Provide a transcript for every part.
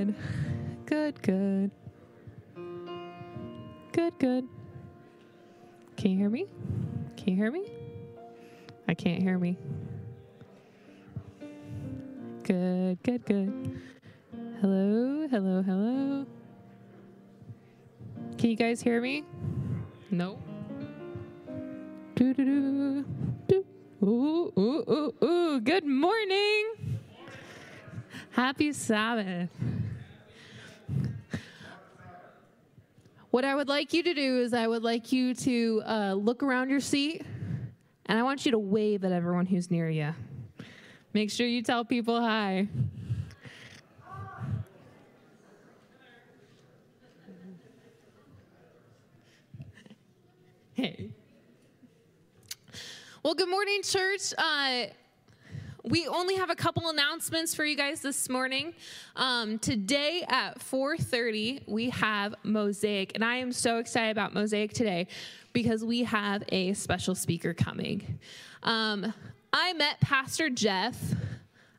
Good, good. Good, good. good. Can you hear me? Can you hear me? I can't hear me. Good, good, good. Hello, hello, hello. Can you guys hear me? No. Do do do do. Ooh ooh ooh ooh. Good morning. Happy Sabbath. What I would like you to do is I would like you to uh, look around your seat, and I want you to wave at everyone who's near you. Make sure you tell people hi. Hey. Well, good morning, church. Uh, we only have a couple announcements for you guys this morning. Um, today at 4:30, we have Mosaic, and I am so excited about Mosaic today because we have a special speaker coming. Um, I met Pastor Jeff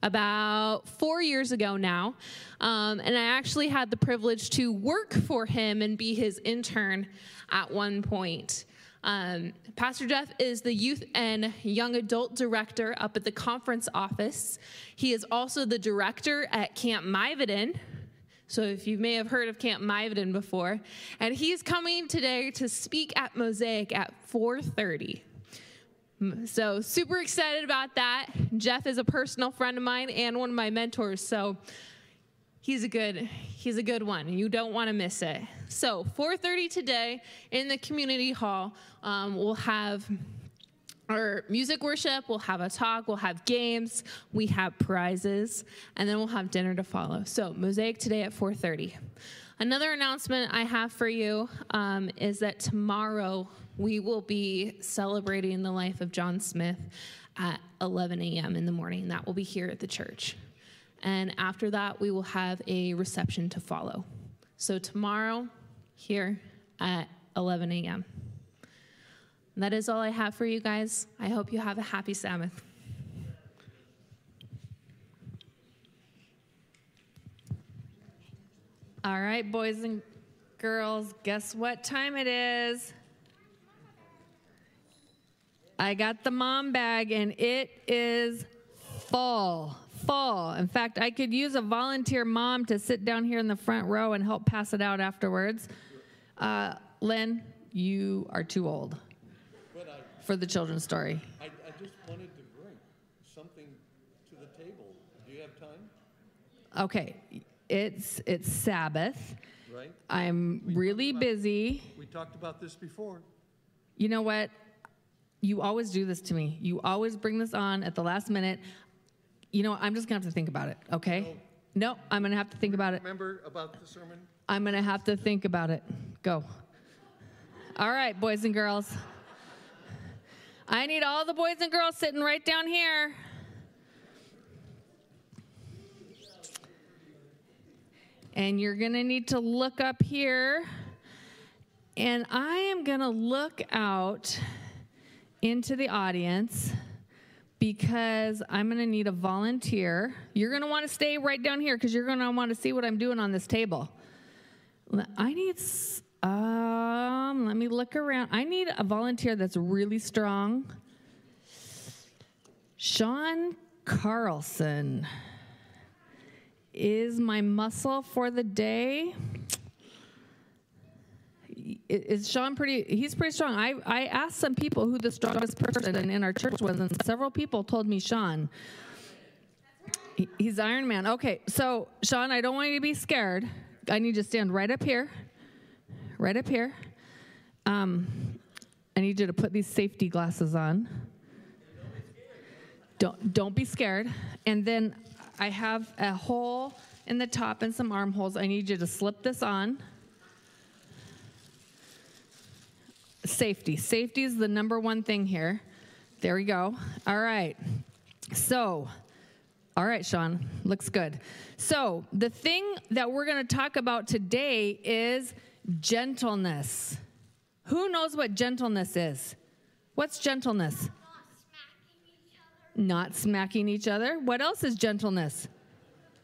about four years ago now. Um, and I actually had the privilege to work for him and be his intern at one point. Um, Pastor Jeff is the youth and young adult director up at the conference office. He is also the director at Camp MiVoden. So if you may have heard of Camp MiVoden before, and he's coming today to speak at Mosaic at 4:30. So, super excited about that. Jeff is a personal friend of mine and one of my mentors. So, he's a good he's a good one. You don't want to miss it. So 4.30 today in the community hall um, we'll have our music worship we'll have a talk we'll have games we have prizes and then we'll have dinner to follow. So mosaic today at 4.30 another announcement i have for you um, is that tomorrow we will be celebrating the life of john smith at 11 a.m in the morning. That will be here at the church and after that, we will have a reception to follow. So, tomorrow, here at 11 a.m. That is all I have for you guys. I hope you have a happy Sabbath. All right, boys and girls, guess what time it is? I got the mom bag and it is full full. In fact, I could use a volunteer mom to sit down here in the front row and help pass it out afterwards. Uh, Lynn, you are too old I, for the children's story. I, I, just wanted to bring something to the table. Do you have time? Okay, it's it's Sabbath. Right. I'm we really about, busy. We talked about this before. You know what? You always do this to me. You always bring this on at the last minute you know, I'm just gonna have to think about it. Okay. No, I'm gonna have to think about it. Remember about the sermon? I'm gonna have to think about it. Go. All right, boys and girls. I need all the boys and girls sitting right down here. And you're going to need to look up here. And I am going to look out into the audience because I'm going to need a volunteer. You're going to want to stay right down here because you're going to want to see what I'm doing on this table. I need, um, let me look around. I need a volunteer that's really strong. Sean Carlson is my muscle for the day is Sean pretty? He's pretty strong. I, I asked some people who the strongest person in our church was, and several people told me Sean. he's Iron Man. Okay, so Sean, I don't want you to be scared. I need you to stand right up here, right up here. Um, I need you to put these safety glasses on. Don't don't be scared. And then I have a hole in the top and some armholes. I need you to slip this on. Safety. Safety is the number one thing here. There we go. All right. So, all right, Sean, looks good. So, the thing that we're going to talk about today is gentleness. Who knows what gentleness is? What's gentleness? Not smacking each other. Not smacking each other. What else is gentleness?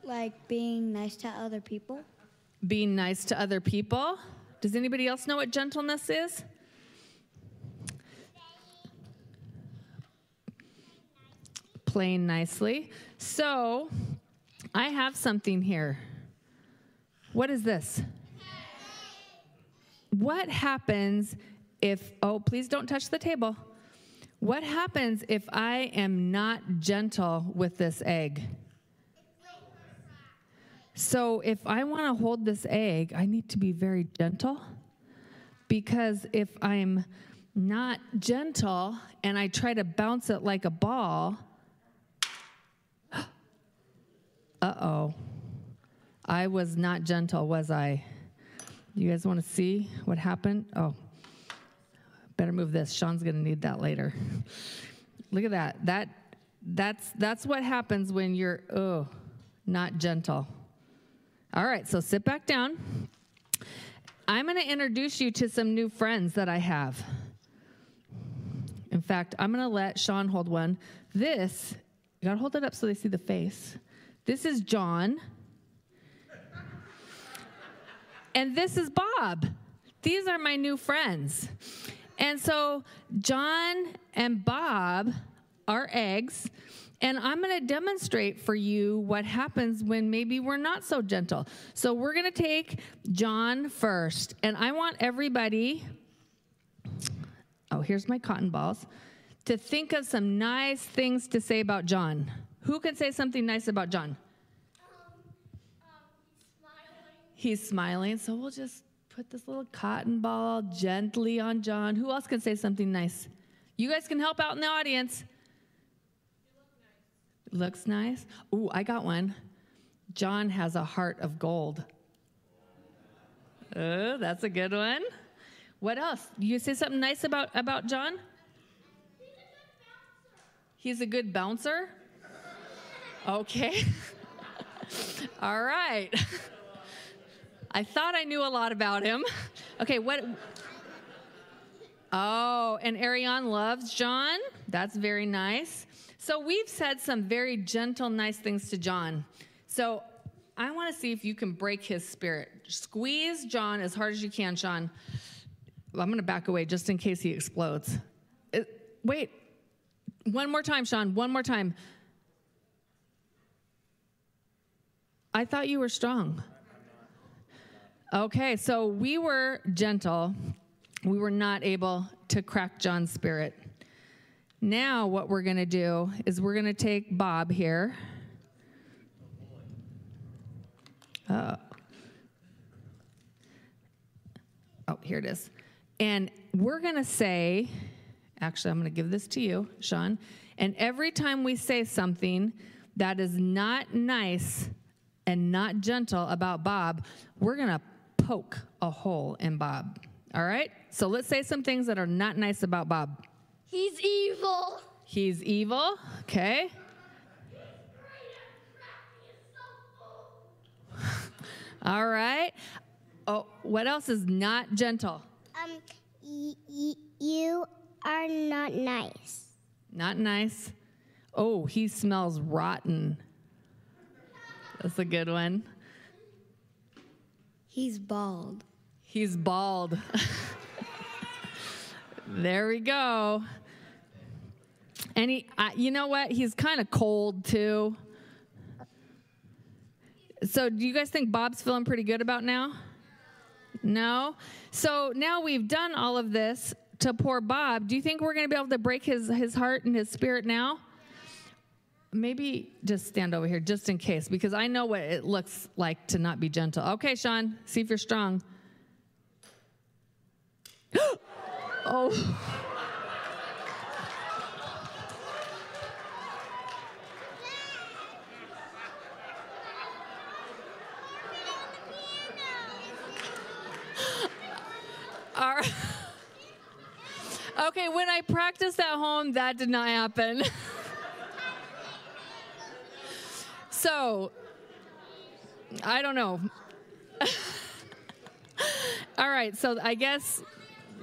Like being nice to other people. Being nice to other people. Does anybody else know what gentleness is? Playing nicely. So, I have something here. What is this? What happens if, oh, please don't touch the table. What happens if I am not gentle with this egg? So, if I want to hold this egg, I need to be very gentle because if I'm not gentle and I try to bounce it like a ball, uh oh, I was not gentle, was I? Do you guys want to see what happened? Oh, better move this. Sean's going to need that later. Look at that. That that's that's what happens when you're oh, not gentle. All right, so sit back down. I'm going to introduce you to some new friends that I have. In fact, I'm going to let Sean hold one. This, you got to hold it up so they see the face. This is John. And this is Bob. These are my new friends. And so John and Bob are eggs. And I'm going to demonstrate for you what happens when maybe we're not so gentle. So we're going to take John first. And I want everybody, oh, here's my cotton balls, to think of some nice things to say about John. Who can say something nice about John? He's smiling. So we'll just put this little cotton ball gently on John. Who else can say something nice? You guys can help out in the audience. Looks nice. Ooh, I got one. John has a heart of gold. Oh, that's a good one. What else? You say something nice about, about John? He's a good bouncer. Okay. All right. I thought I knew a lot about him. Okay, what? Oh, and Ariane loves John. That's very nice. So we've said some very gentle, nice things to John. So I want to see if you can break his spirit. Squeeze John as hard as you can, Sean. I'm going to back away just in case he explodes. It, uh, wait, one more time, Sean. One more time. I thought you were strong. Okay, so we were gentle. We were not able to crack John's spirit. Now, what we're going to do is we're going to take Bob here. Uh, oh, here it is. And we're going to say, actually, I'm going to give this to you, Sean. And every time we say something that is not nice and not gentle about Bob, we're going to poke a hole in Bob. All right? So let's say some things that are not nice about Bob. He's evil. He's evil. Okay. All right. Oh, what else is not gentle? Um, y- y- you are not nice. Not nice. Oh, he smells rotten. That's a good one. He's bald. He's bald. there we go. And he, you know what? He's kind of cold too. So, do you guys think Bob's feeling pretty good about now? No? So, now we've done all of this to poor Bob. Do you think we're going to be able to break his, his heart and his spirit now? Maybe just stand over here just in case, because I know what it looks like to not be gentle. Okay, Sean, see if you're strong. oh. Okay, when I practiced at home, that did not happen. so, I don't know. All right, so I guess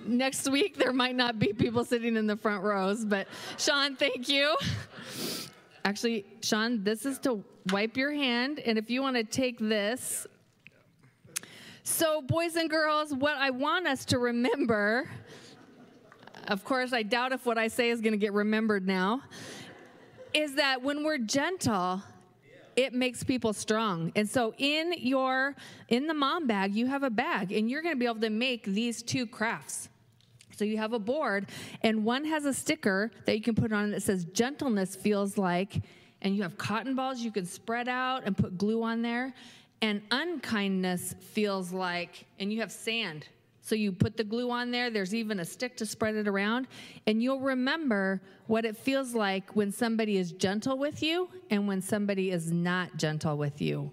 next week there might not be people sitting in the front rows, but Sean, thank you. Actually, Sean, this is to wipe your hand. And if you want to take this. So, boys and girls, what I want us to remember, of course, I doubt if what I say is going to get remembered now, is that when we're gentle, it makes people strong. And so in your in the mom bag, you have a bag and you're going to be able to make these two crafts. So you have a board, and one has a sticker that you can put on that says gentleness feels like, and you have cotton balls you can spread out and put glue on there, and unkindness feels like, and you have sand. So you put the glue on there, there's even a stick to spread it around, and you'll remember what it feels like when somebody is gentle with you and when somebody is not gentle with you.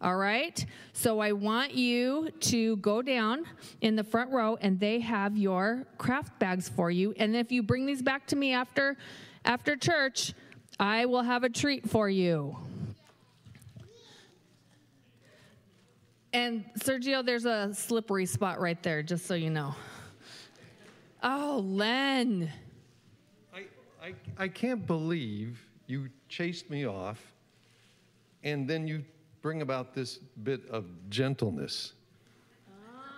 All right? So I want you to go down in the front row and they have your craft bags for you. And if you bring these back to me after after church, I will have a treat for you. And Sergio, there's a slippery spot right there, just so you know. Oh, Len. I, I, I can't believe you chased me off and then you bring about this bit of gentleness.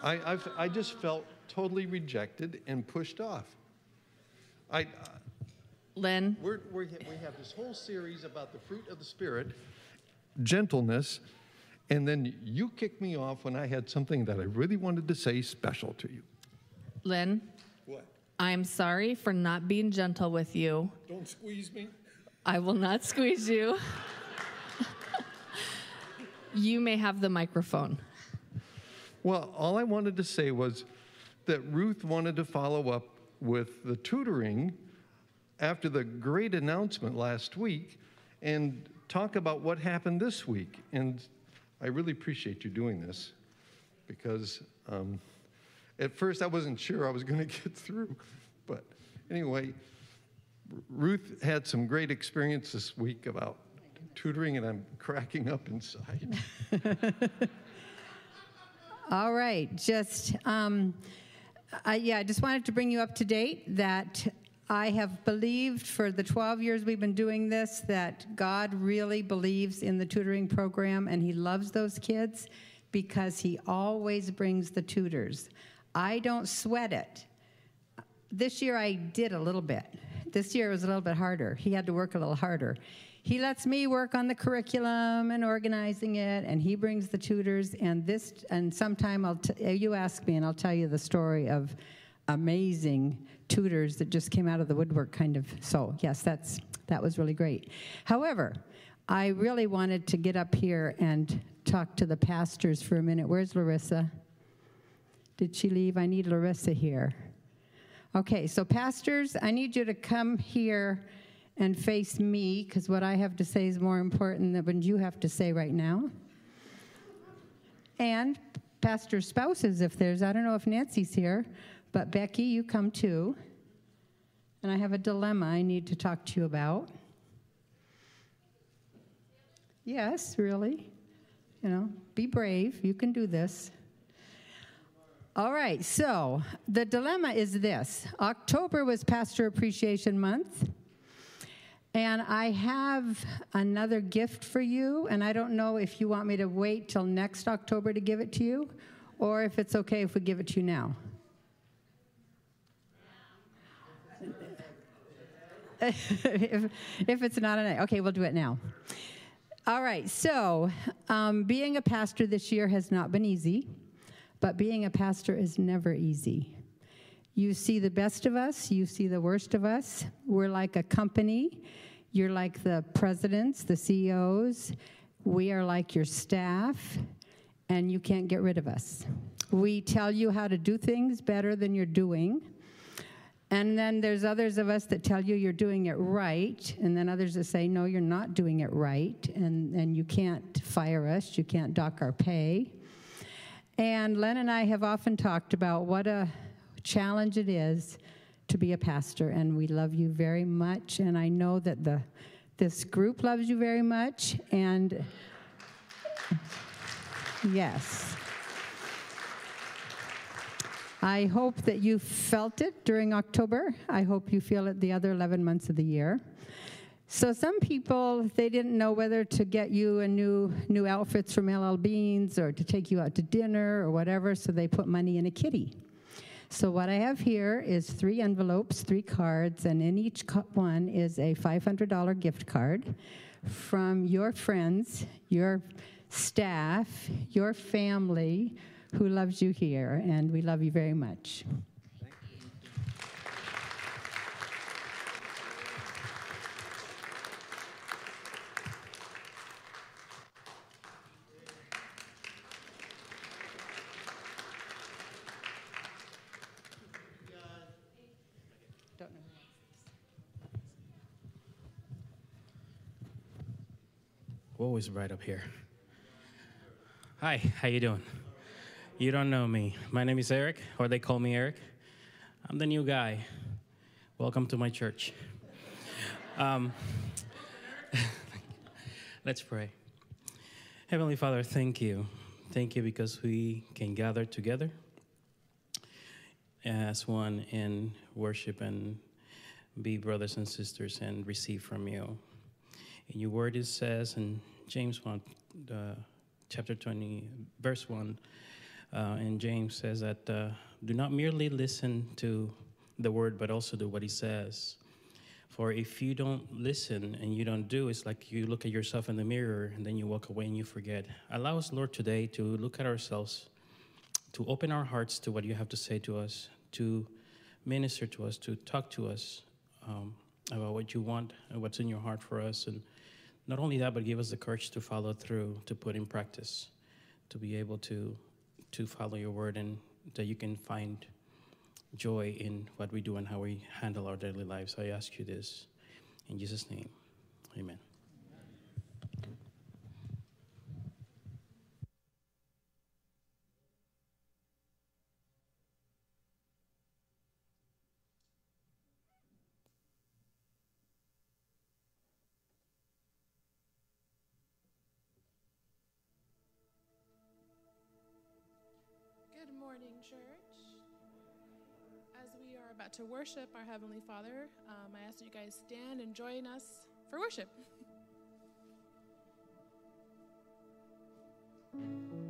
I, I've, I just felt totally rejected and pushed off. I, uh, Len. we're, we're, we have this whole series about the fruit of the Spirit, gentleness, and then you kicked me off when I had something that I really wanted to say special to you. Lynn? What? I'm sorry for not being gentle with you. Don't squeeze me. I will not squeeze you. you may have the microphone. Well, all I wanted to say was that Ruth wanted to follow up with the tutoring after the great announcement last week and talk about what happened this week. And I really appreciate you doing this because um, at first I wasn't sure I was going to get through. But anyway, Ruth had some great experience this week about tutoring, and I'm cracking up inside. All right, just, um, yeah, I just wanted to bring you up to date that I have believed for the 12 years we've been doing this that God really believes in the tutoring program and He loves those kids because He always brings the tutors. I don't sweat it. This year I did a little bit. This year was a little bit harder. He had to work a little harder. He lets me work on the curriculum and organizing it, and he brings the tutors. And this, and sometime I'll t- you ask me, and I'll tell you the story of amazing tutors that just came out of the woodwork, kind of. So yes, that's that was really great. However, I really wanted to get up here and talk to the pastors for a minute. Where's Larissa? Did she leave? I need Larissa here. Okay, so pastors, I need you to come here and face me because what I have to say is more important than what you have to say right now. And pastor spouses, if there's, I don't know if Nancy's here, but Becky, you come too. And I have a dilemma I need to talk to you about. Yes, really. You know, be brave. You can do this. All right, so the dilemma is this October was Pastor Appreciation Month. And I have another gift for you, and I don't know if you want me to wait till next October to give it to you, or if it's okay if we give it to you now. if, if it's not an okay, we'll do it now. All right, so um, being a pastor this year has not been easy, but being a pastor is never easy. You see the best of us, you see the worst of us. We're like a company. You're like the presidents, the CEOs. We are like your staff, and you can't get rid of us. We tell you how to do things better than you're doing. And then there's others of us that tell you you're doing it right, and then others that say, no, you're not doing it right, and, and you can't fire us, you can't dock our pay. And Len and I have often talked about what a challenge it is to be a pastor, and we love you very much, and I know that the this group loves you very much, and yes. I hope that you felt it during October. I hope you feel it the other 11 months of the year. So some people they didn't know whether to get you a new new outfits from LL Beans or to take you out to dinner or whatever, so they put money in a kitty. So what I have here is three envelopes, three cards, and in each one is a $500 gift card from your friends, your staff, your family who loves you here, and we love you very much. Always right up here. Hi, how you doing? You don't know me. My name is Eric, or they call me Eric. I'm the new guy. Welcome to my church. Um, let's pray. Heavenly Father, thank you. Thank you because we can gather together as one in worship and be brothers and sisters and receive from you. In your word, it says in James 1, uh, chapter 20, verse 1, uh, and James says that uh, do not merely listen to the word, but also do what he says. For if you don't listen and you don't do, it's like you look at yourself in the mirror and then you walk away and you forget. Allow us, Lord, today to look at ourselves, to open our hearts to what you have to say to us, to minister to us, to talk to us um, about what you want and what's in your heart for us. And not only that, but give us the courage to follow through, to put in practice, to be able to to follow your word, and that you can find joy in what we do and how we handle our daily lives. I ask you this in Jesus' name, Amen. To worship our Heavenly Father, um, I ask that you guys stand and join us for worship.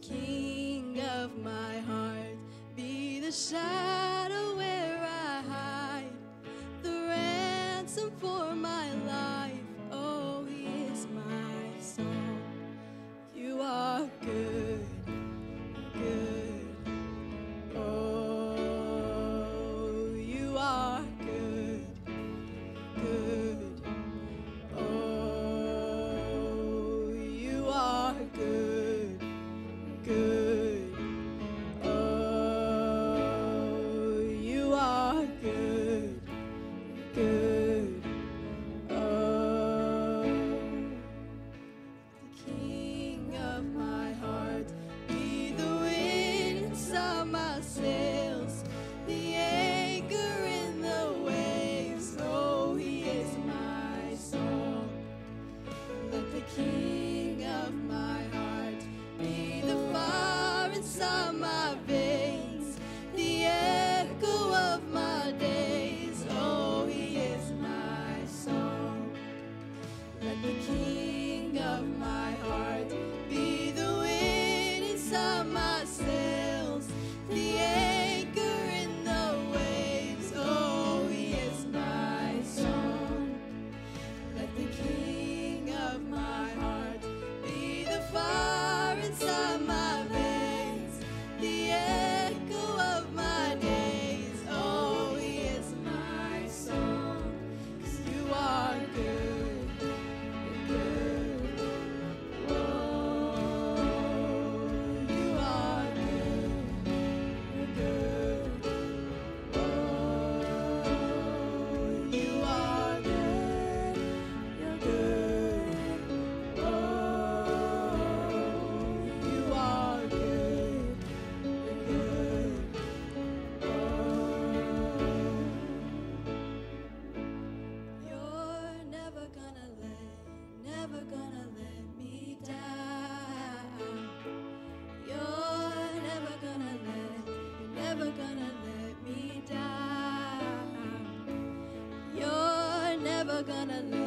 King of my heart, be the shadow. Gonna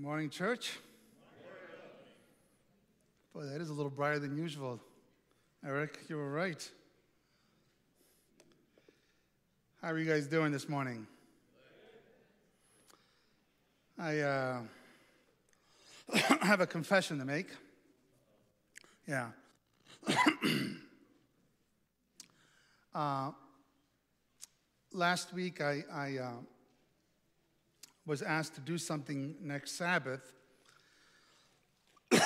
Morning, church. Boy, that is a little brighter than usual. Eric, you were right. How are you guys doing this morning? I uh, have a confession to make. Yeah. uh, last week, I, I uh, was asked to do something next Sabbath.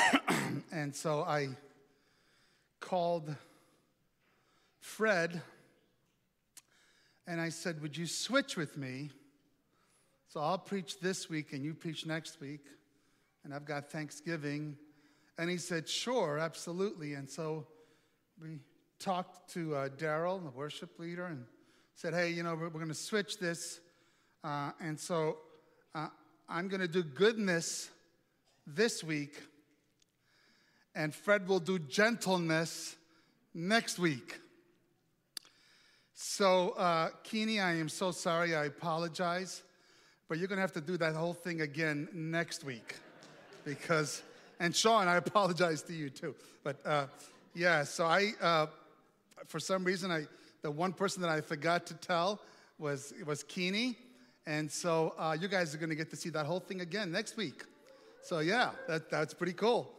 and so I called Fred and I said, Would you switch with me? So I'll preach this week and you preach next week. And I've got Thanksgiving. And he said, Sure, absolutely. And so we talked to uh, Daryl, the worship leader, and said, Hey, you know, we're, we're going to switch this. Uh, and so uh, I'm going to do goodness this week, and Fred will do gentleness next week. So, uh, Keeney, I am so sorry. I apologize. But you're going to have to do that whole thing again next week. Because, and Sean, I apologize to you too. But uh, yeah, so I, uh, for some reason, I, the one person that I forgot to tell was, was Keeney. And so uh, you guys are going to get to see that whole thing again next week. So yeah, that, that's pretty cool.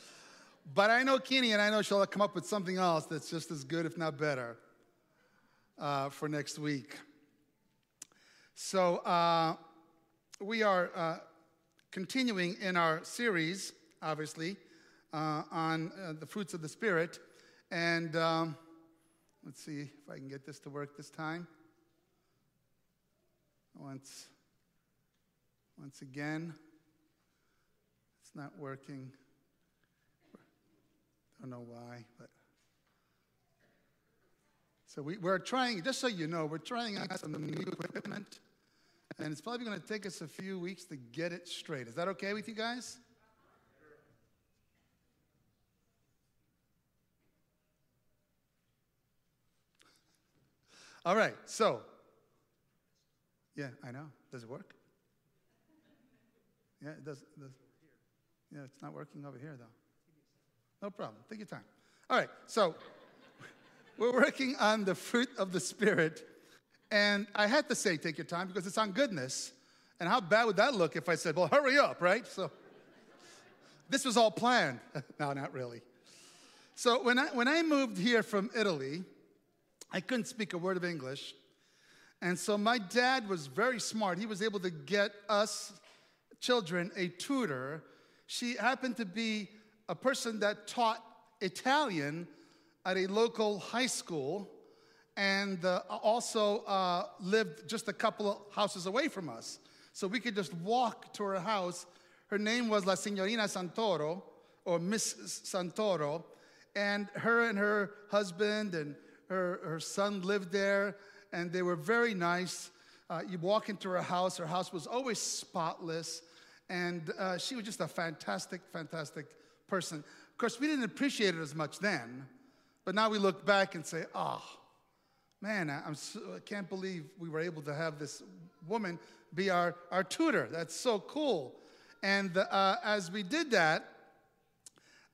but I know Keeney, and I know she'll come up with something else that's just as good, if not better, uh, for next week. So uh, we are uh, continuing in our series, obviously, uh, on uh, the fruits of the Spirit. And um, let's see if I can get this to work this time. Once, once again, it's not working. Don't know why, but. So we, we're trying, just so you know, we're trying out some new equipment, and it's probably going to take us a few weeks to get it straight. Is that okay with you guys? All right, so, yeah, I know. Does it work? Yeah, it does. Does. Yeah, it's not working over here, though. No problem. Take your time. All right, so we're working on the fruit of the Spirit. And I had to say, take your time because it's on goodness. And how bad would that look if I said, well, hurry up, right? So this was all planned. no, not really. So when I, when I moved here from Italy, I couldn't speak a word of English. And so my dad was very smart. He was able to get us children a tutor. She happened to be a person that taught Italian at a local high school and uh, also uh, lived just a couple of houses away from us. So we could just walk to her house. Her name was La Signorina Santoro, or Miss Santoro, and her and her husband and her, her son lived there, and they were very nice. Uh, you walk into her house, her house was always spotless, and uh, she was just a fantastic, fantastic person. Of course, we didn't appreciate it as much then, but now we look back and say, oh, man, I, so, I can't believe we were able to have this woman be our, our tutor. That's so cool. And uh, as we did that,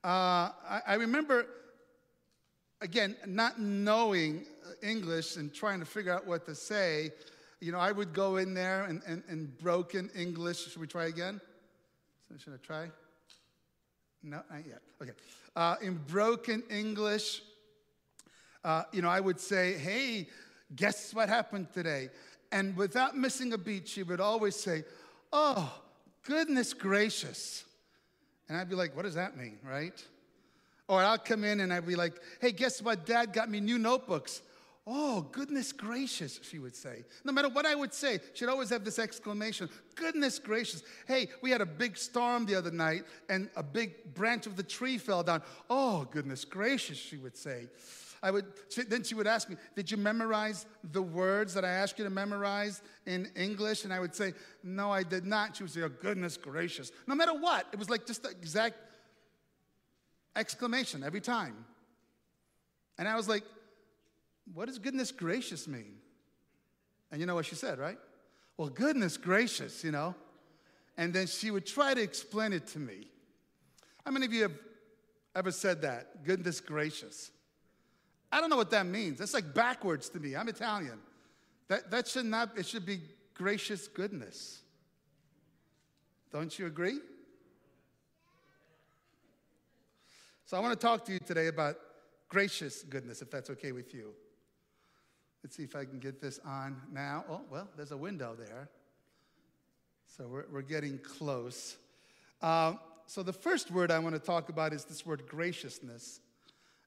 uh, I, I, remember, again, not knowing English and trying to figure out what to say. You know, I would go in there and, and, and broken English. Should we try again? Should I try? No, not yet. Okay. Uh, in broken English, uh, you know, I would say, hey, guess what happened today? And without missing a beat, she would always say, oh, goodness gracious. And I'd be like, what does that mean, right? Or I'll come in and I'd be like, hey, guess what? Dad got me new notebooks. Oh, goodness gracious, she would say. No matter what I would say, she'd always have this exclamation Goodness gracious. Hey, we had a big storm the other night and a big branch of the tree fell down. Oh, goodness gracious, she would say. I would, then she would ask me, Did you memorize the words that I asked you to memorize in English? And I would say, No, I did not. She would say, Oh, goodness gracious. No matter what, it was like just the exact exclamation every time. And I was like, What does goodness gracious mean? And you know what she said, right? Well, goodness gracious, you know. And then she would try to explain it to me. How many of you have ever said that? Goodness gracious. I don't know what that means. That's like backwards to me. I'm Italian. That, that should not, it should be gracious goodness. Don't you agree? So I want to talk to you today about gracious goodness, if that's okay with you. Let's see if I can get this on now. Oh, well, there's a window there. So we're, we're getting close. Um, so the first word I want to talk about is this word graciousness.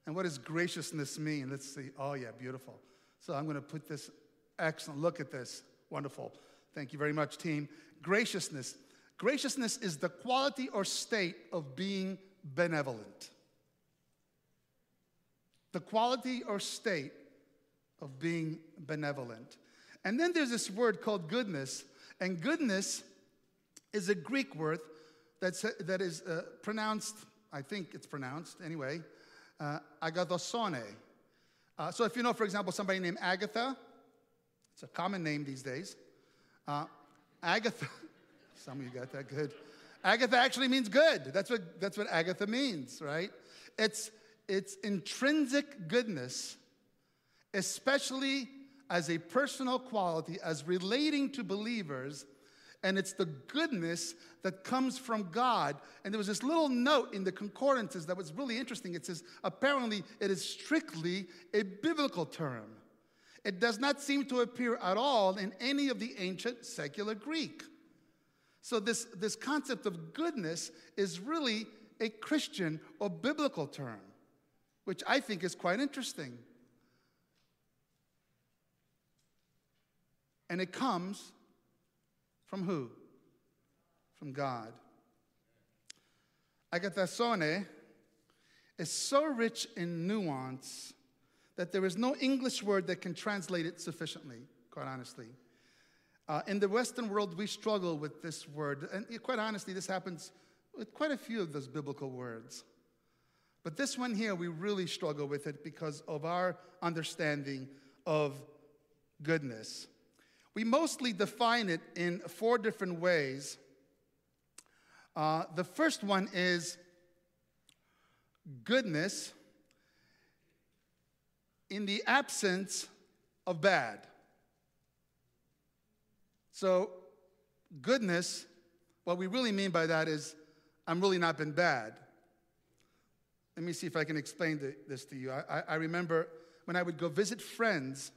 And what does graciousness mean? Let's see. Oh, yeah, beautiful. So I'm going to put this. Excellent. Look at this. Wonderful. Thank you very much, team. Graciousness. Graciousness is the quality or state of being benevolent. The quality or state of being benevolent. And then there's this word called goodness. And goodness is a Greek word that's, that is uh, pronounced, I think it's pronounced anyway, uh, agathosone. Uh, so if you know, for example, somebody named Agatha, it's a common name these days. Uh, Agatha, some of you got that good. Agatha actually means good. That's what, that's what Agatha means, right? It's, it's intrinsic goodness, especially as a personal quality, as relating to believers and it's the goodness that comes from God. And there was this little note in the concordances that was really interesting. It says, apparently, it is strictly a biblical term. It does not seem to appear at all in any of the ancient secular Greek. So, this, this concept of goodness is really a Christian or biblical term, which I think is quite interesting. And it comes from who? From God. Agathosone is so rich in nuance that there is no English word that can translate it sufficiently, quite honestly. Uh, in the Western world, we struggle with this word. And quite honestly, this happens with quite a few of those biblical words. But this one here, we really struggle with it because of our understanding of goodness. We mostly define it in four different ways. Uh, the first one is goodness in the absence of bad. So, goodness, what we really mean by that is, I'm really not been bad. Let me see if I can explain this to you. I, I remember when I would go visit friends,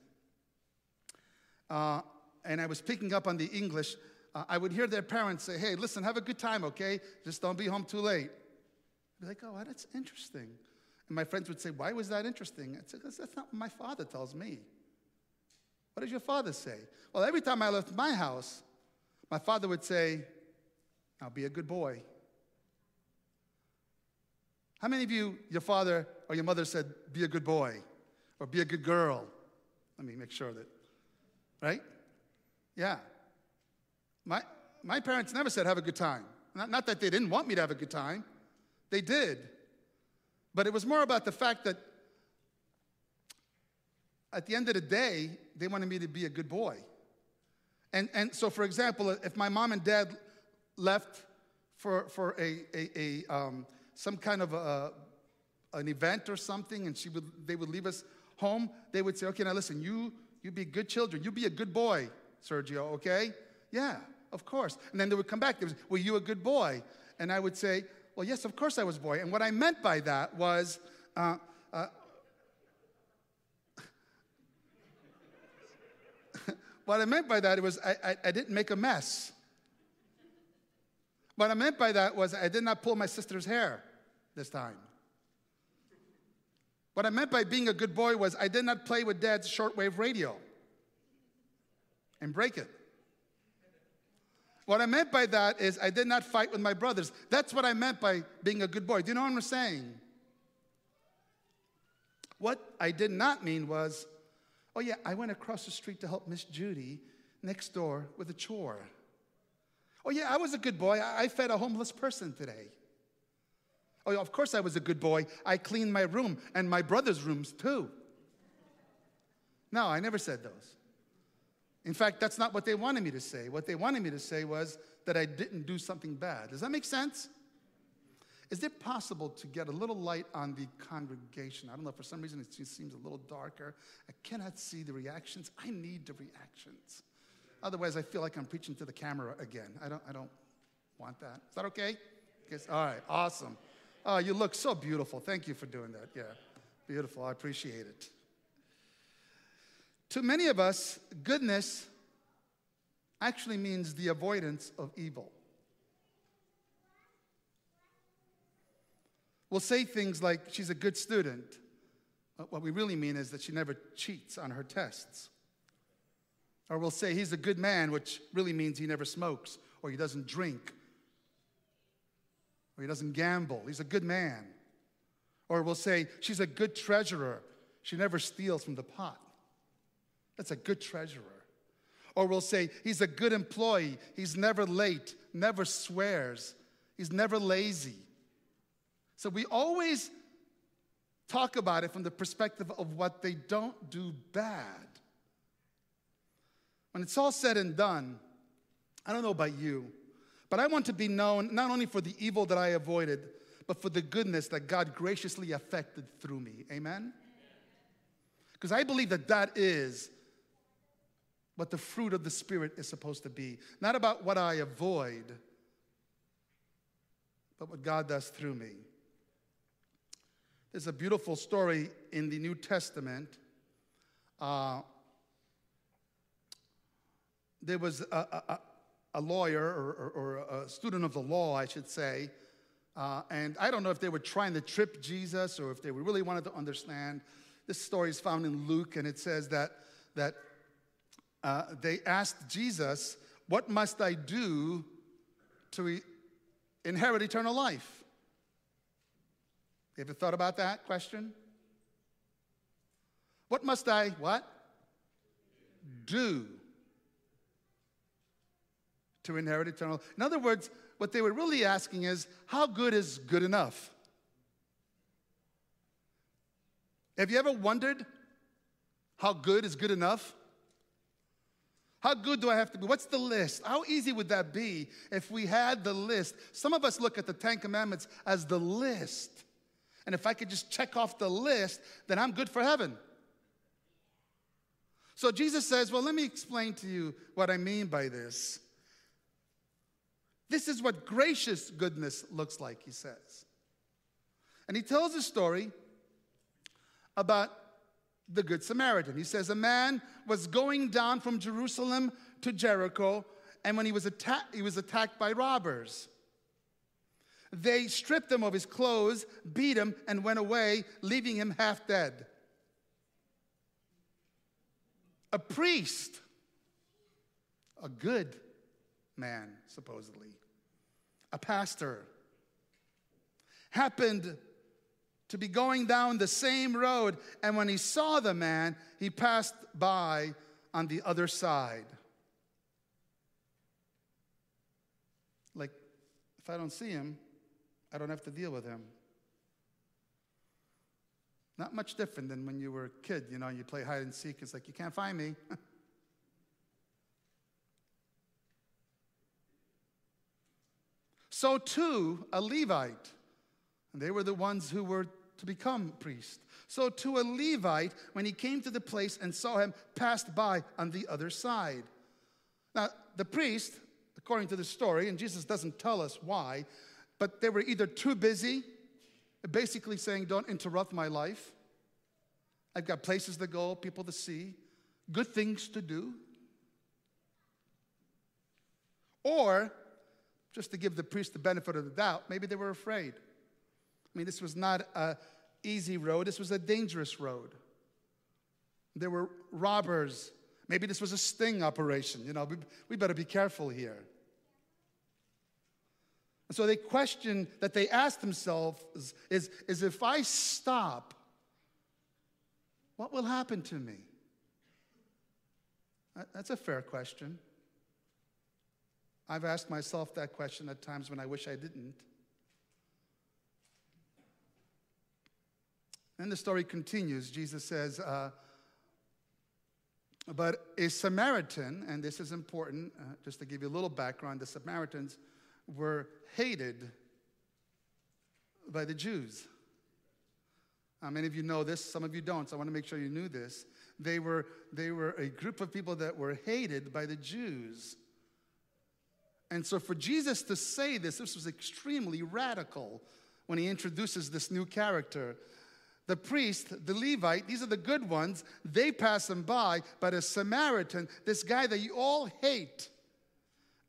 uh, and I was picking up on the English, uh, I would hear their parents say, Hey, listen, have a good time, okay? Just don't be home too late. I'd be like, Oh, that's interesting. And my friends would say, Why was that interesting? I'd say, that's not what my father tells me. What does your father say? Well, every time I left my house, my father would say, Now be a good boy. How many of you, your father or your mother said, Be a good boy or be a good girl? Let me make sure that, right? Yeah. My, my parents never said, have a good time. Not, not that they didn't want me to have a good time, they did. But it was more about the fact that at the end of the day, they wanted me to be a good boy. And, and so, for example, if my mom and dad left for, for a, a, a um, some kind of a, an event or something, and she would, they would leave us home, they would say, okay, now listen, you, you be good children, you be a good boy. Sergio, okay? Yeah, of course. And then they would come back. They would say, Were you a good boy? And I would say, Well, yes, of course I was a boy. And what I meant by that was, uh, uh, what I meant by that was I, I, I didn't make a mess. What I meant by that was I did not pull my sister's hair this time. What I meant by being a good boy was I did not play with dad's shortwave radio and break it. What I meant by that is I did not fight with my brothers. That's what I meant by being a good boy. Do you know what I'm saying? What I did not mean was, oh yeah, I went across the street to help Miss Judy next door with a chore. Oh yeah, I was a good boy. I fed a homeless person today. Oh, of course I was a good boy. I cleaned my room and my brother's rooms too. No, I never said those. In fact, that's not what they wanted me to say. What they wanted me to say was that I didn't do something bad. Does that make sense? Is it possible to get a little light on the congregation? I don't know, for some reason it seems a little darker. I cannot see the reactions. I need the reactions. Otherwise, I feel like I'm preaching to the camera again. I don't, I don't want that. Is that okay? Yes. All right, awesome. Oh, you look so beautiful. Thank you for doing that. Yeah, beautiful. I appreciate it. To many of us, goodness actually means the avoidance of evil. We'll say things like, she's a good student. What we really mean is that she never cheats on her tests. Or we'll say, he's a good man, which really means he never smokes, or he doesn't drink, or he doesn't gamble. He's a good man. Or we'll say, she's a good treasurer. She never steals from the pot. That's a good treasurer. Or we'll say, he's a good employee. He's never late, never swears, he's never lazy. So we always talk about it from the perspective of what they don't do bad. When it's all said and done, I don't know about you, but I want to be known not only for the evil that I avoided, but for the goodness that God graciously affected through me. Amen? Because I believe that that is what the fruit of the Spirit is supposed to be. Not about what I avoid, but what God does through me. There's a beautiful story in the New Testament. Uh, there was a, a, a lawyer or, or, or, a student of the law, I should say, uh, and I don't know if they were trying to trip Jesus or if they really wanted to understand. This story is found in Luke, and it says that, that uh, they asked Jesus, What must I do to e- inherit eternal life? You ever thought about that question? What must I, what? Do to inherit eternal. In other words, what they were really asking is, how good is good enough? Have you ever wondered how good is good enough? How good do I have to be? What's the list? How easy would that be if we had the list? Some of us look at the Ten Commandments as the list. And if I could just check off the list, then I'm good for heaven. So Jesus says, Well, let me explain to you what I mean by this. This is what gracious goodness looks like, he says. And he tells a story about the Good Samaritan. He says, A man was going down from Jerusalem to Jericho, and when he was, atta- he was attacked by robbers. They stripped him of his clothes, beat him, and went away, leaving him half dead. A priest, a good man, supposedly, a pastor, happened to be going down the same road, and when he saw the man, he passed by on the other side. Like, if I don't see him, I don't have to deal with him. Not much different than when you were a kid, you know, you play hide and seek. It's like, you can't find me. so too, a Levite, and they were the ones who were to become priests. So to a Levite, when he came to the place and saw him, passed by on the other side. Now, the priest, according to the story, and Jesus doesn't tell us why, but they were either too busy, basically saying, Don't interrupt my life. I've got places to go, people to see, good things to do. Or, just to give the priest the benefit of the doubt, maybe they were afraid. I mean, this was not an easy road, this was a dangerous road. There were robbers. Maybe this was a sting operation. You know, we, we better be careful here. And so they question that they ask themselves is, is, is if I stop, what will happen to me? That's a fair question. I've asked myself that question at times when I wish I didn't. Then the story continues. Jesus says, uh, But a Samaritan, and this is important, uh, just to give you a little background, the Samaritans were hated by the Jews. How many of you know this? Some of you don't, so I want to make sure you knew this. They were, they were a group of people that were hated by the Jews. And so for Jesus to say this, this was extremely radical when he introduces this new character. The priest, the Levite, these are the good ones, they pass him by, but a Samaritan, this guy that you all hate,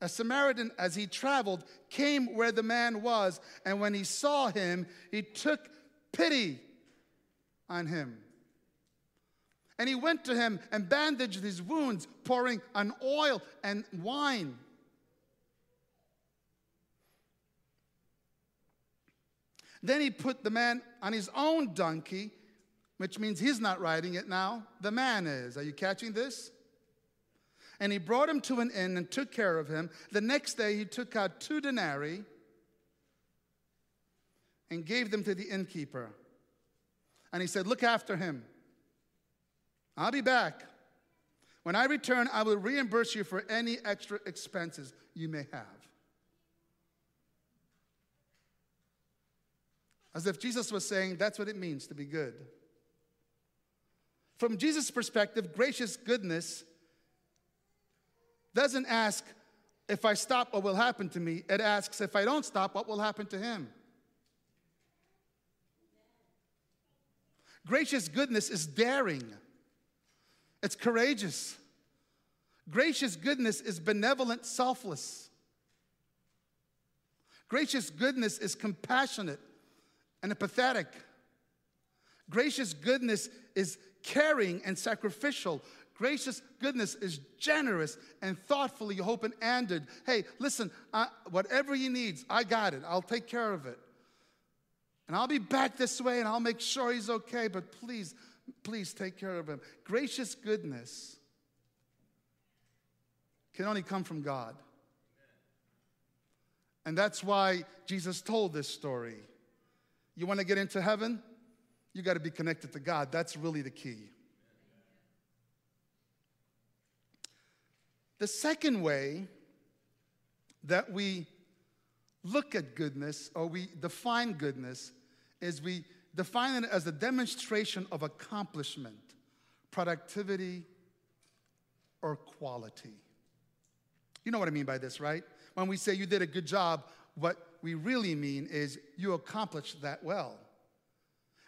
a Samaritan, as he traveled, came where the man was, and when he saw him, he took pity on him. And he went to him and bandaged his wounds, pouring on oil and wine. Then he put the man on his own donkey, which means he's not riding it now, the man is. Are you catching this? And he brought him to an inn and took care of him. The next day he took out two denarii and gave them to the innkeeper. And he said, Look after him. I'll be back. When I return, I will reimburse you for any extra expenses you may have. As if Jesus was saying, That's what it means to be good. From Jesus' perspective, gracious goodness doesn't ask, If I stop, what will happen to me? It asks, If I don't stop, what will happen to him? Gracious goodness is daring, it's courageous. Gracious goodness is benevolent, selfless. Gracious goodness is compassionate and empathetic. Gracious goodness is caring and sacrificial. Gracious goodness is generous and thoughtfully open ended. Hey, listen, uh, whatever he needs, I got it. I'll take care of it. And I'll be back this way and I'll make sure he's okay, but please, please take care of him. Gracious goodness can only come from God. And that's why Jesus told this story. You want to get into heaven? You got to be connected to God. That's really the key. The second way that we look at goodness or we define goodness is we define it as a demonstration of accomplishment, productivity, or quality. You know what I mean by this, right? When we say you did a good job, what we really mean is you accomplished that well.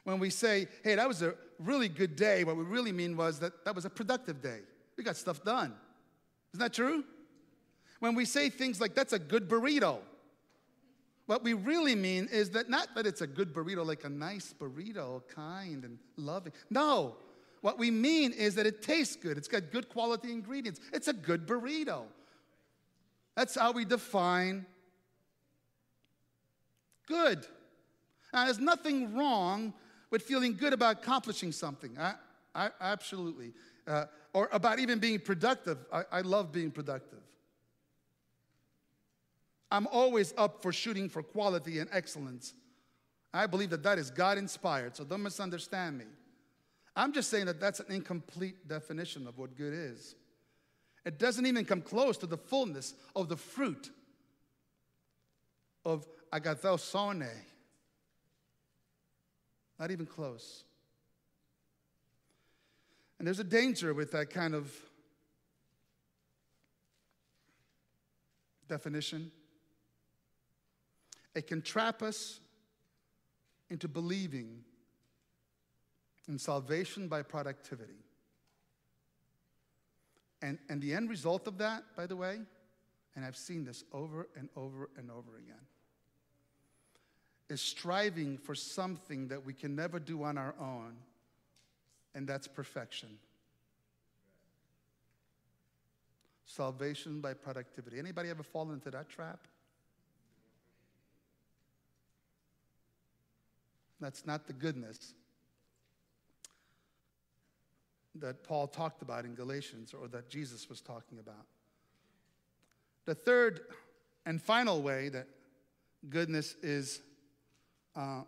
When we say, hey, that was a really good day, what we really mean was that that was a productive day. We got stuff done. Isn't that true? When we say things like, that's a good burrito, what we really mean is that not that it's a good burrito, like a nice burrito, kind and loving. No, what we mean is that it tastes good. It's got good quality ingredients. It's a good burrito. That's how we define good. Now, there's nothing wrong with feeling good about accomplishing something. I, I absolutely. Uh, or about even being productive. I, I love being productive. I'm always up for shooting for quality and excellence. I believe that that is God inspired, so don't misunderstand me. I'm just saying that that's an incomplete definition of what good is. It doesn't even come close to the fullness of the fruit of agathosune. Not even close. And there's a danger with that kind of definition. It can trap us into believing in salvation by productivity. And, and the end result of that, by the way, and I've seen this over and over and over again, is striving for something that we can never do on our own, and that's perfection. Salvation by productivity. Anybody ever fallen into that trap? That's not the goodness that Paul talked about in Galatians or that Jesus was talking about. The third and final way that goodness is uh,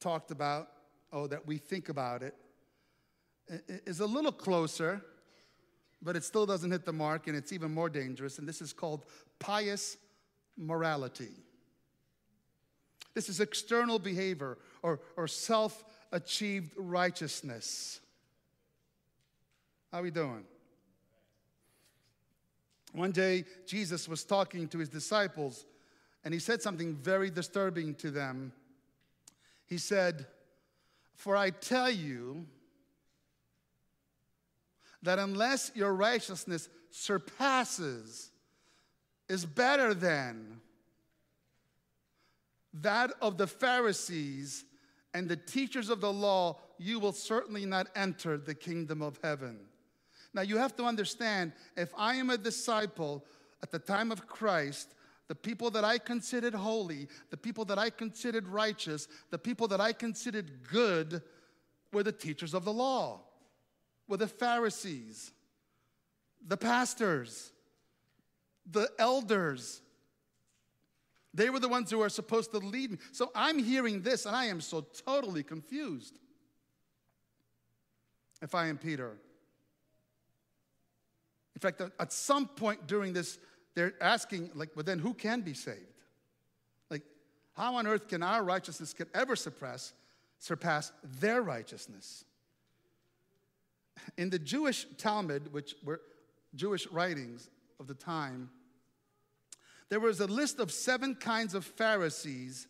talked about, oh, that we think about it, is a little closer, but it still doesn't hit the mark and it's even more dangerous. And this is called pious morality. This is external behavior or, or self achieved righteousness. How are we doing? One day, Jesus was talking to his disciples, and he said something very disturbing to them. He said, For I tell you that unless your righteousness surpasses, is better than that of the Pharisees and the teachers of the law, you will certainly not enter the kingdom of heaven. Now, you have to understand if I am a disciple at the time of Christ, the people that I considered holy, the people that I considered righteous, the people that I considered good were the teachers of the law, were the Pharisees, the pastors, the elders. They were the ones who are supposed to lead me. So I'm hearing this and I am so totally confused. If I am Peter. In fact, at some point during this, they're asking, like, but then who can be saved? Like, how on earth can our righteousness can ever suppress, surpass their righteousness? In the Jewish Talmud, which were Jewish writings of the time, there was a list of seven kinds of Pharisees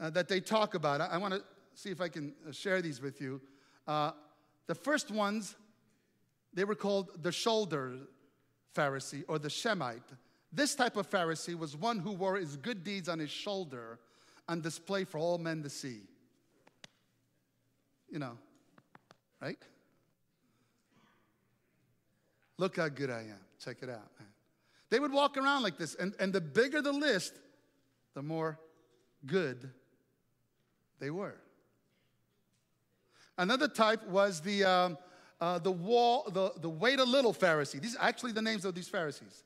uh, that they talk about. I, I want to see if I can uh, share these with you. Uh, the first ones they were called the shoulder Pharisee or the Shemite. This type of Pharisee was one who wore his good deeds on his shoulder on display for all men to see. You know, right? Look how good I am. Check it out, man. They would walk around like this, and, and the bigger the list, the more good they were. Another type was the, um, uh, the, wall, the, the wait a little Pharisee. These are actually the names of these Pharisees.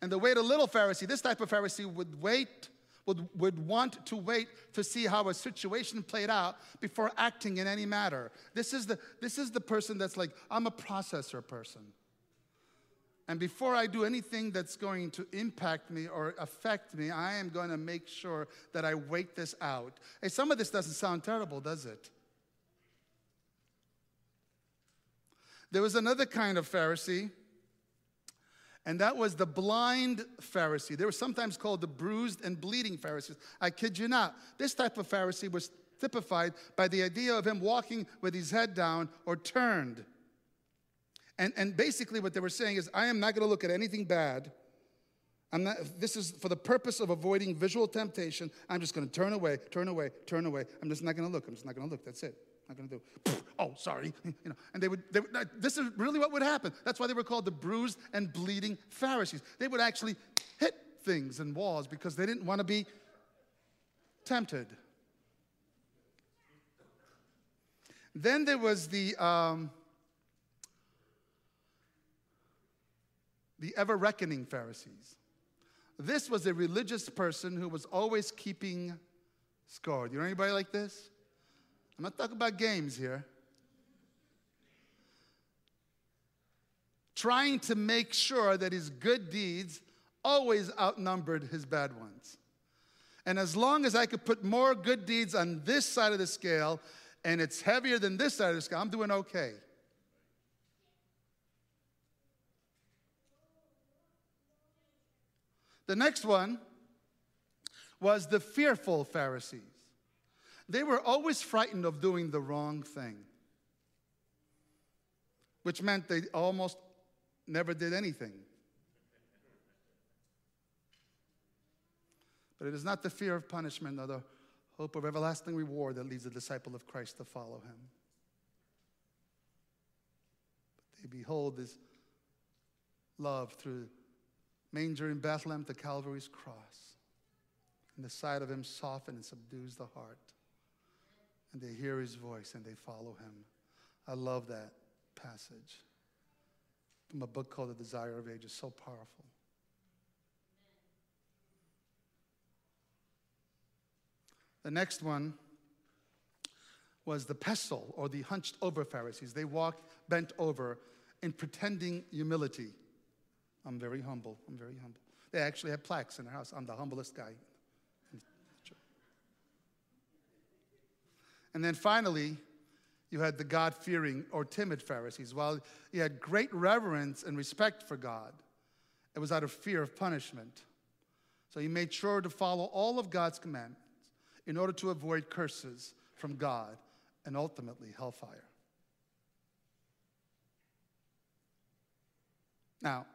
And the wait a little Pharisee, this type of Pharisee would wait, would, would want to wait to see how a situation played out before acting in any matter. This is the, this is the person that's like, I'm a processor person. And before I do anything that's going to impact me or affect me, I am going to make sure that I wait this out. Hey, some of this doesn't sound terrible, does it? There was another kind of Pharisee, and that was the blind Pharisee. They were sometimes called the bruised and bleeding Pharisees. I kid you not. This type of Pharisee was typified by the idea of him walking with his head down or turned. And, and basically, what they were saying is, I am not going to look at anything bad. I'm not, this is for the purpose of avoiding visual temptation. I'm just going to turn away, turn away, turn away. I'm just not going to look. I'm just not going to look. That's it. Not going to do. Oh, sorry. You know, and they would, they would. This is really what would happen. That's why they were called the bruised and bleeding Pharisees. They would actually hit things and walls because they didn't want to be tempted. Then there was the um, the ever reckoning Pharisees. This was a religious person who was always keeping score. Do you know anybody like this? I'm not talking about games here. Trying to make sure that his good deeds always outnumbered his bad ones. And as long as I could put more good deeds on this side of the scale and it's heavier than this side of the scale, I'm doing okay. The next one was the fearful Pharisees. They were always frightened of doing the wrong thing, which meant they almost never did anything. But it is not the fear of punishment or the hope of everlasting reward that leads a disciple of Christ to follow him. But they behold this love through manger in Bethlehem to Calvary's cross. And the sight of him softens and subdues the heart. And they hear his voice and they follow him. I love that passage from a book called The Desire of Ages. So powerful. The next one was the pestle or the hunched over Pharisees. They walked bent over in pretending humility. I'm very humble. I'm very humble. They actually had plaques in their house. I'm the humblest guy. And then finally, you had the God fearing or timid Pharisees. While he had great reverence and respect for God, it was out of fear of punishment. So he made sure to follow all of God's commandments in order to avoid curses from God and ultimately hellfire. Now,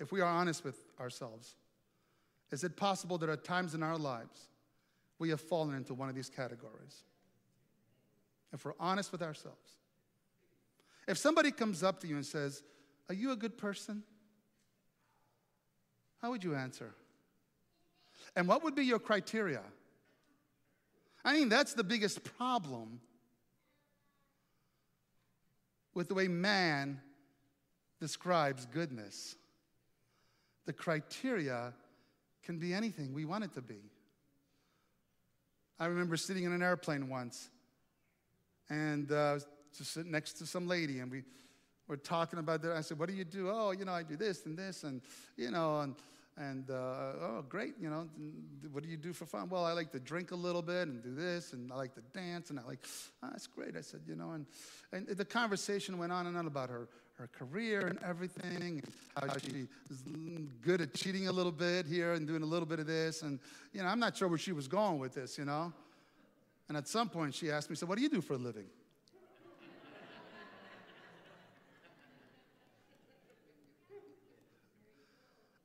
if we are honest with ourselves, is it possible that at times in our lives we have fallen into one of these categories? If we're honest with ourselves. If somebody comes up to you and says, Are you a good person? How would you answer? And what would be your criteria? I mean, that's the biggest problem with the way man describes goodness. The criteria can be anything we want it to be. I remember sitting in an airplane once and uh, just sitting next to some lady, and we were talking about that. I said, What do you do? Oh, you know, I do this and this, and, you know, and, and uh, oh, great, you know, what do you do for fun? Well, I like to drink a little bit and do this, and I like to dance, and I like, oh, that's great. I said, you know, and, and the conversation went on and on about her, her career and everything, and how she good at cheating a little bit here and doing a little bit of this. And, you know, I'm not sure where she was going with this, you know. And at some point, she asked me, so what do you do for a living?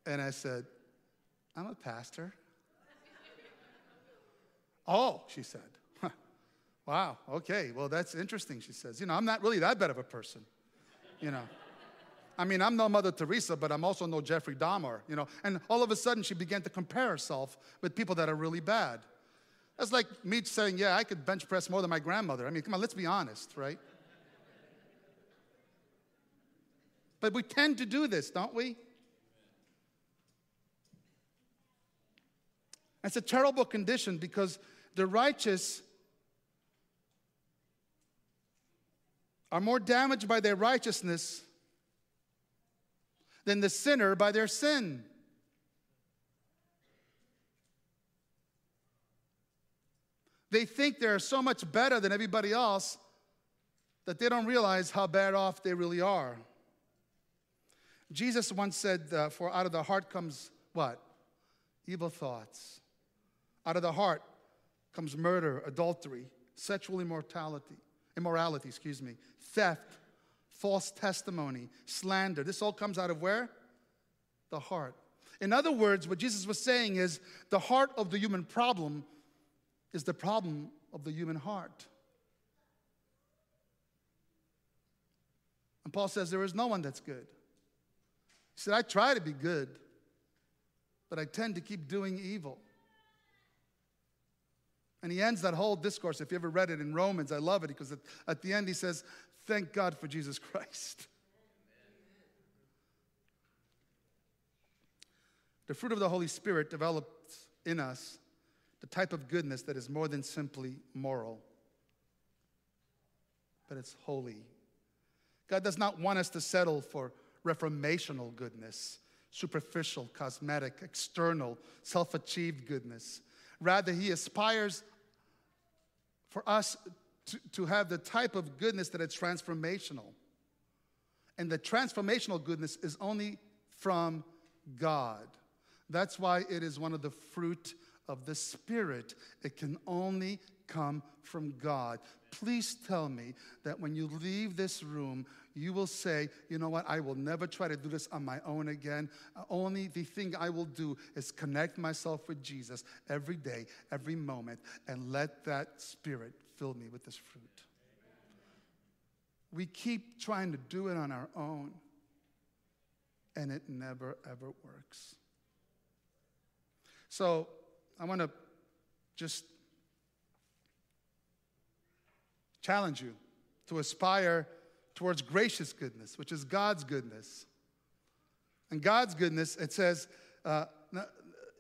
And I said, I'm a pastor. oh, she said. wow, okay, well, that's interesting, she says. You know, I'm not really that bad of a person, you know. I mean, I'm no Mother Teresa, but I'm also no Jeffrey Dahmer, you know. And all of a sudden, she began to compare herself with people that are really bad. That's like me saying, yeah, I could bench press more than my grandmother. I mean, come on, let's be honest, right? But we tend to do this, don't we? It's a terrible condition because the righteous are more damaged by their righteousness than the sinner by their sin. They think they're so much better than everybody else that they don't realize how bad off they really are. Jesus once said, uh, For out of the heart comes what? Evil thoughts. Out of the heart comes murder, adultery, sexual immortality, immorality, excuse me, theft, false testimony, slander. This all comes out of where? The heart. In other words, what Jesus was saying is the heart of the human problem is the problem of the human heart. And Paul says, There is no one that's good. He said, I try to be good, but I tend to keep doing evil. And he ends that whole discourse. If you ever read it in Romans, I love it because at, the end he says, Thank God for Jesus Christ. The fruit of the Holy Spirit develops in us the type of goodness that is more than simply moral, but it's holy. God does not want us to settle for reformational goodness, superficial, cosmetic, external, self achieved goodness. Rather, He aspires for us to, to have the type of goodness that is transformational. And the transformational goodness is only from God. That's why it is one of the fruit of the Spirit. It can only come from God. Please tell me that when you leave this room, you will say, you know what, I will never try to do this on my own again. Only the thing I will do is connect myself with Jesus every day, every moment, and let that Spirit fill me with this fruit. We keep trying to do it on our own, and it never, ever works. So, I want to just challenge you to aspire towards gracious goodness, which is God's goodness. And God's goodness, it says uh,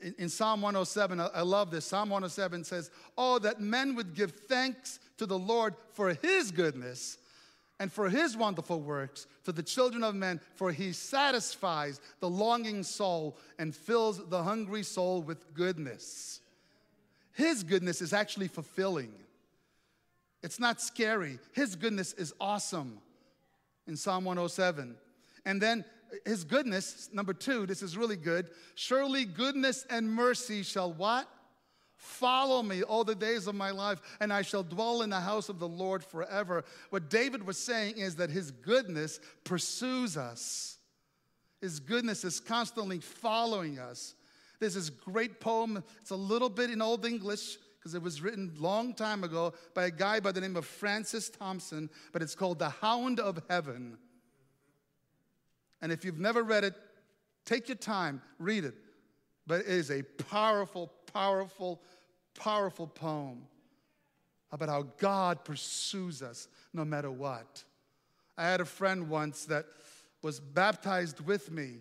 in, in, Psalm 107, I, I love this. Psalm 107 says, Oh, that men would give thanks to the Lord for his goodness and for his wonderful works to the children of men, for he satisfies the longing soul and fills the hungry soul with goodness. His goodness is actually fulfilling. It's not scary. His goodness is awesome in Psalm 107. And then his goodness, number two, this is really good. Surely goodness and mercy shall what? Follow me all the days of my life, and I shall dwell in the house of the Lord forever. What David was saying is that his goodness pursues us. His goodness is constantly following us. There's this great poem. It's a little bit in Old English because it was written long time ago by a guy by the name of Francis Thompson, but it's called The Hound of Heaven. And if you've never read it, take your time, read it. But it is a powerful, powerful, powerful poem about how God pursues us no matter what. I had a friend once that was baptized with me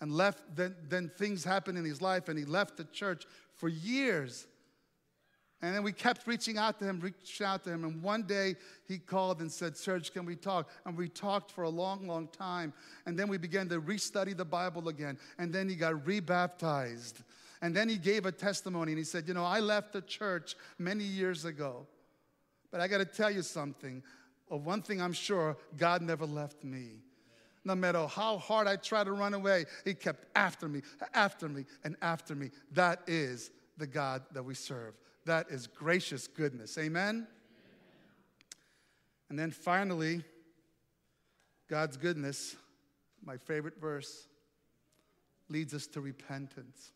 and left, then, then things happened in his life, and he left the church for years. And then we kept reaching out to him, reaching out to him. And one day he called and said, Serge, can we talk? And we talked for a long, long time. And then we began to restudy the Bible again. And then he got rebaptized. And then he gave a testimony and he said, You know, I left the church many years ago. But I got to tell you something. Of one thing I'm sure, God never left me. No matter how hard I tried to run away, He kept after me, after me, and after me. That is the God that we serve. That is gracious goodness. Amen? And then finally, God's goodness, my favorite verse, leads us to repentance.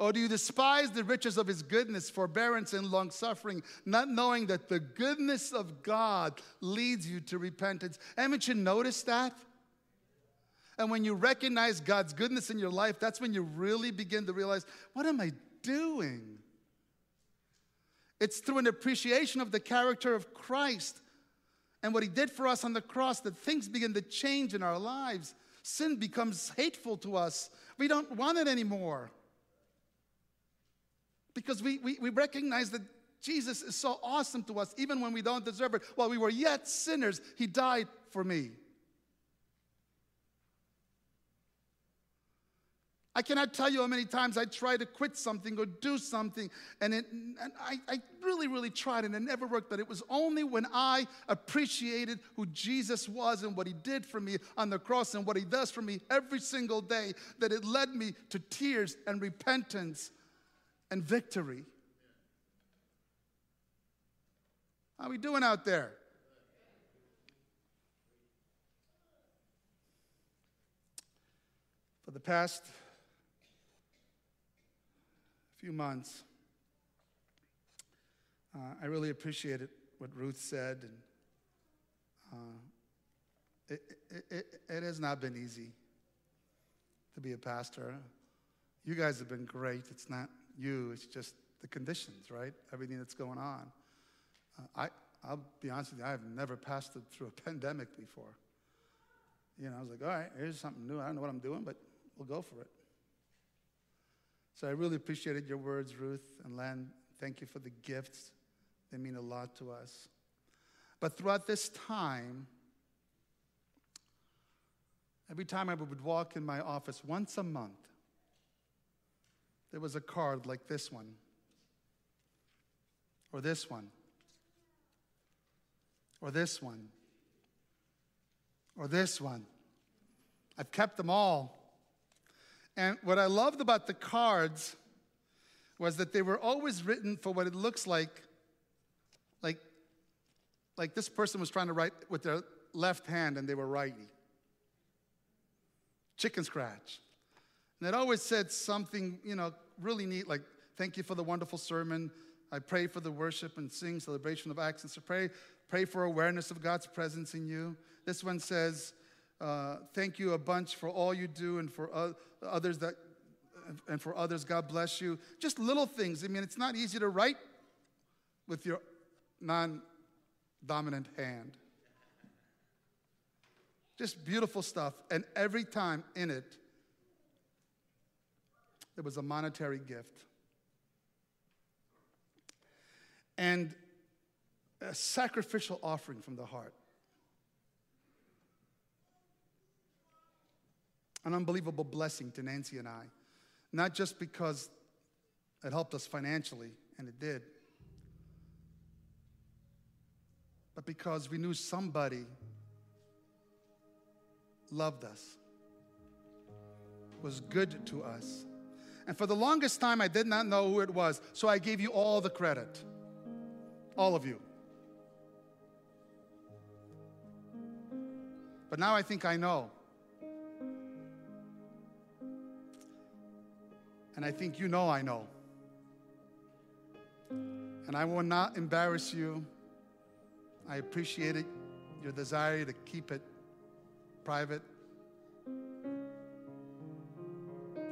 Or do you despise the riches of his goodness, forbearance, and long suffering, not knowing that the goodness of God leads you to repentance? Haven't you noticed that? And when you recognize God's goodness in your life, that's when you really begin to realize, what am I doing? It's through an appreciation of the character of Christ and what he did for us on the cross that things begin to change in our lives. Sin becomes hateful to us. We don't want it anymore. Because we, we, we recognize that Jesus is so awesome to us, even when we don't deserve it. While we were yet sinners, he died for me. I cannot tell you how many times I tried to quit something or do something, and, it, and I, I really, really tried, and it never worked. But it was only when I appreciated who Jesus was and what he did for me on the cross and what he does for me every single day that it led me to tears and repentance and victory. How are we doing out there? For the past few months, uh, I really appreciated what Ruth said. And uh, it, it, it, it has not been easy to be a pastor. You guys have been great. It's not you, it's just the conditions, right? Everything that's going on. Uh, I, I'll be honest with you, I have never passed through a pandemic before. You know, I was like, all right, here's something new. I don't know what I'm doing, but we'll go for it. So I really appreciated your words, Ruth and Len. Thank you for the gifts. They mean a lot to us. But throughout this time, every time I would walk in my office once a month, there was a card like this one, or this one, or this one, or this one. I've kept them all. And what I loved about the cards was that they were always written for what it looks like like like this person was trying to write with their left hand and they were righty. Chicken scratch. And it always said something, you know, really neat, like, thank you for the wonderful sermon. I pray for the worship and sing celebration of acts and So pray, pray for awareness of God's presence in you. This one says, uh, thank you a bunch for all you do and for uh, others that and for others god bless you just little things i mean it's not easy to write with your non-dominant hand just beautiful stuff and every time in it there was a monetary gift and a sacrificial offering from the heart an unbelievable blessing to Nancy and I. Not just because it helped us financially, and it did, but because we knew somebody loved us, was good to us. And for the longest time, I did not know who it was, so I gave you all the credit. All of you. But now I think I know. And I think you know I know. And I will not embarrass you. I appreciate it, your desire to keep it private.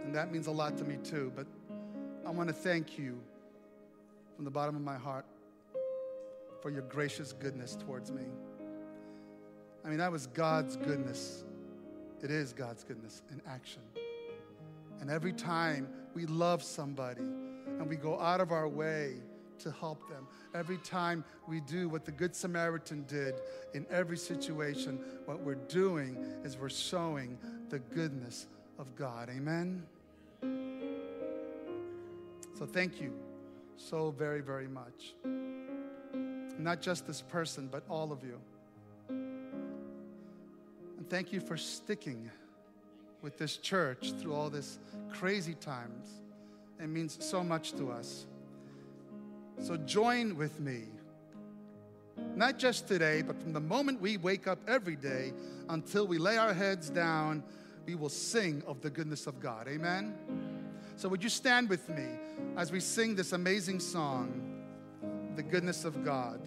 And that means a lot to me too. But I want to thank you from the bottom of my heart for your gracious goodness towards me. I mean, that was God's goodness. It is God's goodness in action. And every time we love somebody and we go out of our way to help them, every time we do what the Good Samaritan did in every situation, what we're doing is we're showing the goodness of God. Amen? So thank you so very, very much. Not just this person, but all of you. And thank you for sticking with this church through all this crazy times. It means so much to us. So join with me. Not just today, but from the moment we wake up every day until we lay our heads down, we will sing of the goodness of God. Amen? So, would you stand with me as we sing this amazing song, The Goodness of God?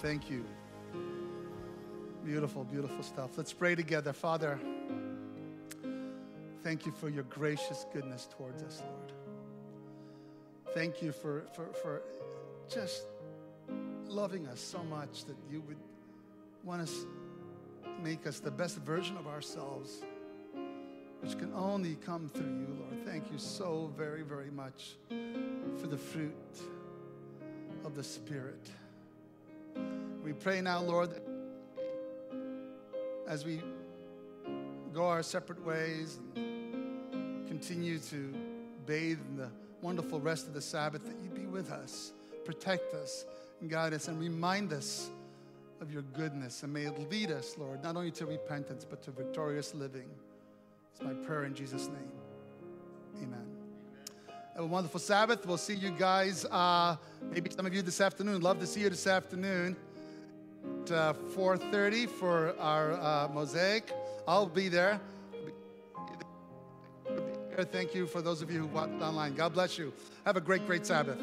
Thank you. Beautiful, beautiful stuff. Let's pray together. Father, thank you for your gracious goodness towards us, Lord. Thank you for, for, for just loving us so much that you would want us make us the best version of ourselves, which can only come through you, Lord. Thank you so very, very much for the fruit of the Spirit. We pray now, Lord, that as we go our separate ways and continue to bathe in the wonderful rest of the Sabbath, that you be with us, protect us, and guide us, and remind us of your goodness. And may it lead us, Lord, not only to repentance, but to victorious living. It's my prayer in Jesus' name. Amen. Have a wonderful Sabbath. We'll see you guys, uh, maybe some of you this afternoon. Love to see you this afternoon uh, 4.30 for our uh, mosaic. I'll be there. Thank you for those of you who watched online. God bless you. Have a great, great Sabbath.